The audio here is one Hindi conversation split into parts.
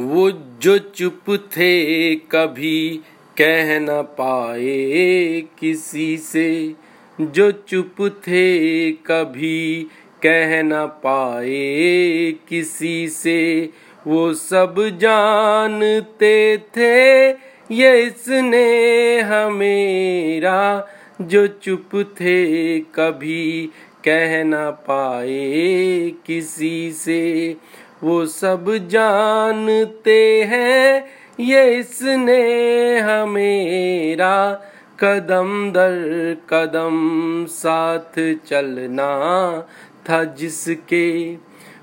वो जो चुप थे कभी कह न पाए किसी से। जो चुप थे कभी कह न पाए किसी से। वो सब जानते थे, ये इसने हमेरा। जो चुप थे कभी कह न पाए किसी से। वो सब जानते हैं, ये इसने हमेरा कदम दर कदम साथ चलना था जिसके।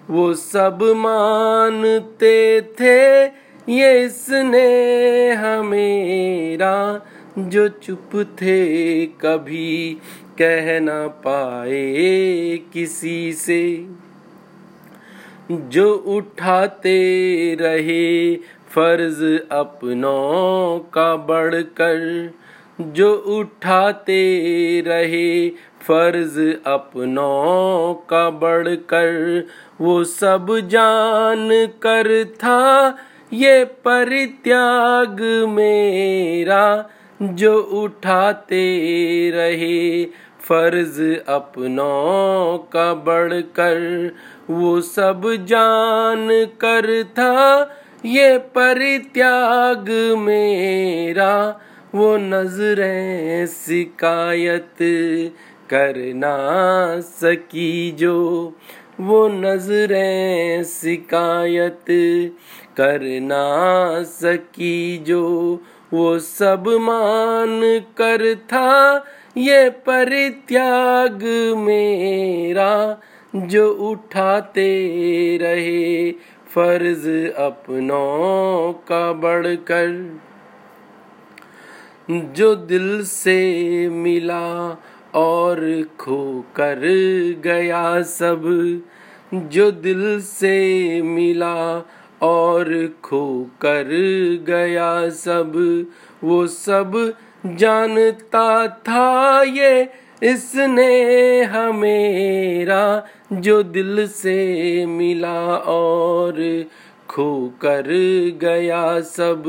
वो सब मानते थे, ये इसने हमेरा। जो चुप थे कभी कह ना पाए किसी से। जो उठाते रहे फ़र्ज़ अपनों का बढ़कर, जो उठाते रहे फ़र्ज़ अपनों का बढ़कर, वो सब जान कर था, ये परित्याग मेरा, जो उठाते रहे फ़र्ज़ अपनों का बढ़कर वो सब जान कर था। ये परित्याग मेरा, वो नज़रें शिकायत करना सकी जो। वो नज़रें शिकायत करना सकी जो। वो सब मान कर था ये परित्याग मेरा, जो उठाते रहे फ़र्ज़ अपनों का बढ़कर। जो दिल से मिला और खो कर गया सब, जो दिल से मिला और खो कर गया सब, वो सब जानता था ये इसने हमेरा, जो दिल से मिला और खो कर गया सब,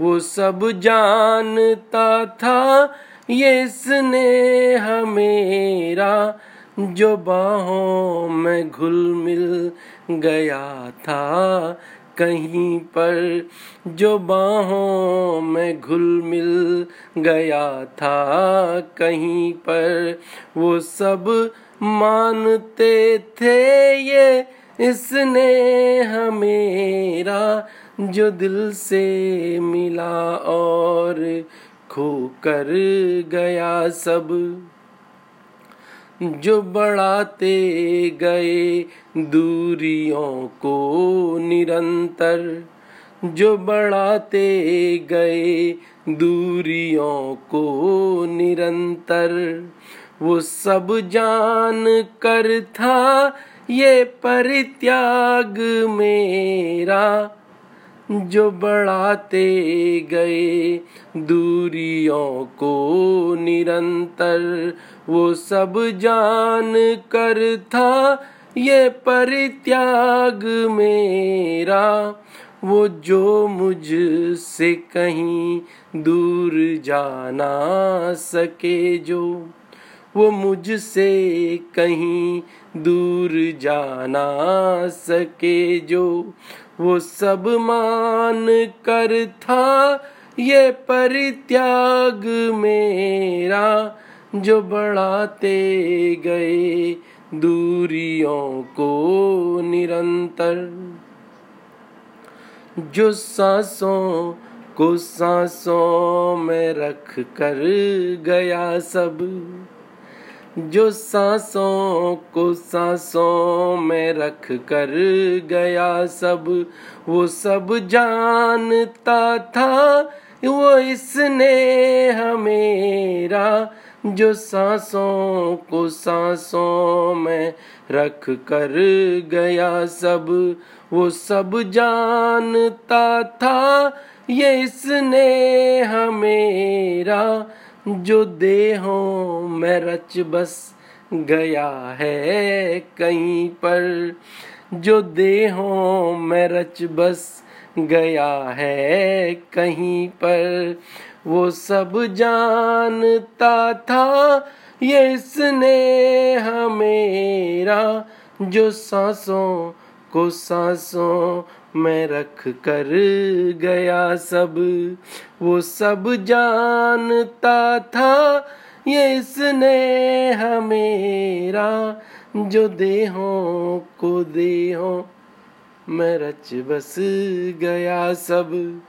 वो सब जानता था ये इसने हमेरा, जो बाहों में घुल मिल गया था। कहीं पर जो बाहों में घुल मिल गया था। कहीं पर वो सब मानते थे ये, इसने हमेरा जो दिल से मिला और खो कर गया सब। जो बढ़ाते गए दूरियों को निरंतर, जो बढ़ाते गए दूरियों को निरंतर, वो सब जान कर था ये परित्याग मेरा। जो बढ़ाते गए दूरियों को निरंतर, वो सब जान कर था, ये परित्याग मेरा। वो जो मुझ से कहीं दूर जाना सके जो, वो मुझसे कहीं दूर जाना सके जो। वो सब मान कर था, ये परित्याग मेरा, जो बढ़ाते गए दूरियों को निरंतर। जो सांसों को सांसों में रख कर गया सब जो सांसों को सांसों में रख कर गया सब, वो सब जानता था, वो इसने हमेरा। जो सांसों को सांसों में रख कर गया सब, वो सब जानता था, ये इसने हमेरा। जो देहों में रच बस गया है कहीं पर, जो देहों में रच बस गया है कहीं पर, वो सब जानता था ये स्नेह मेरा जो सांसों को सांसों में रख कर गया सब। वो सब जानता था ये इसने हमेरा, जो देहों को देहों में रच बस गया सब।